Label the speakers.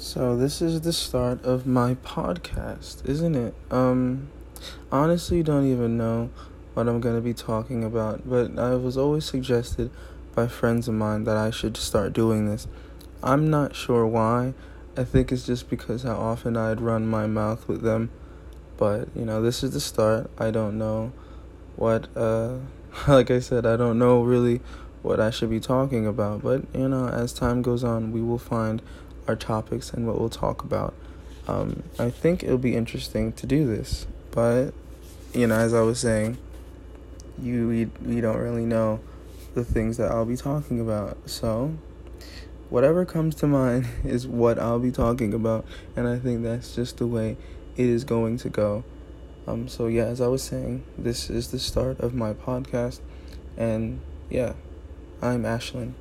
Speaker 1: So this is the start of my podcast, isn't it? Um honestly don't even know what I'm going to be talking about, but I was always suggested by friends of mine that I should start doing this. I'm not sure why. I think it's just because how often I'd run my mouth with them. But, you know, this is the start. I don't know what uh like I said, I don't know really what I should be talking about, but you know, as time goes on, we will find our topics and what we'll talk about. Um, I think it'll be interesting to do this, but you know, as I was saying, you we, we don't really know the things that I'll be talking about. So, whatever comes to mind is what I'll be talking about, and I think that's just the way it is going to go. Um, so yeah, as I was saying, this is the start of my podcast, and yeah, I'm Ashlan.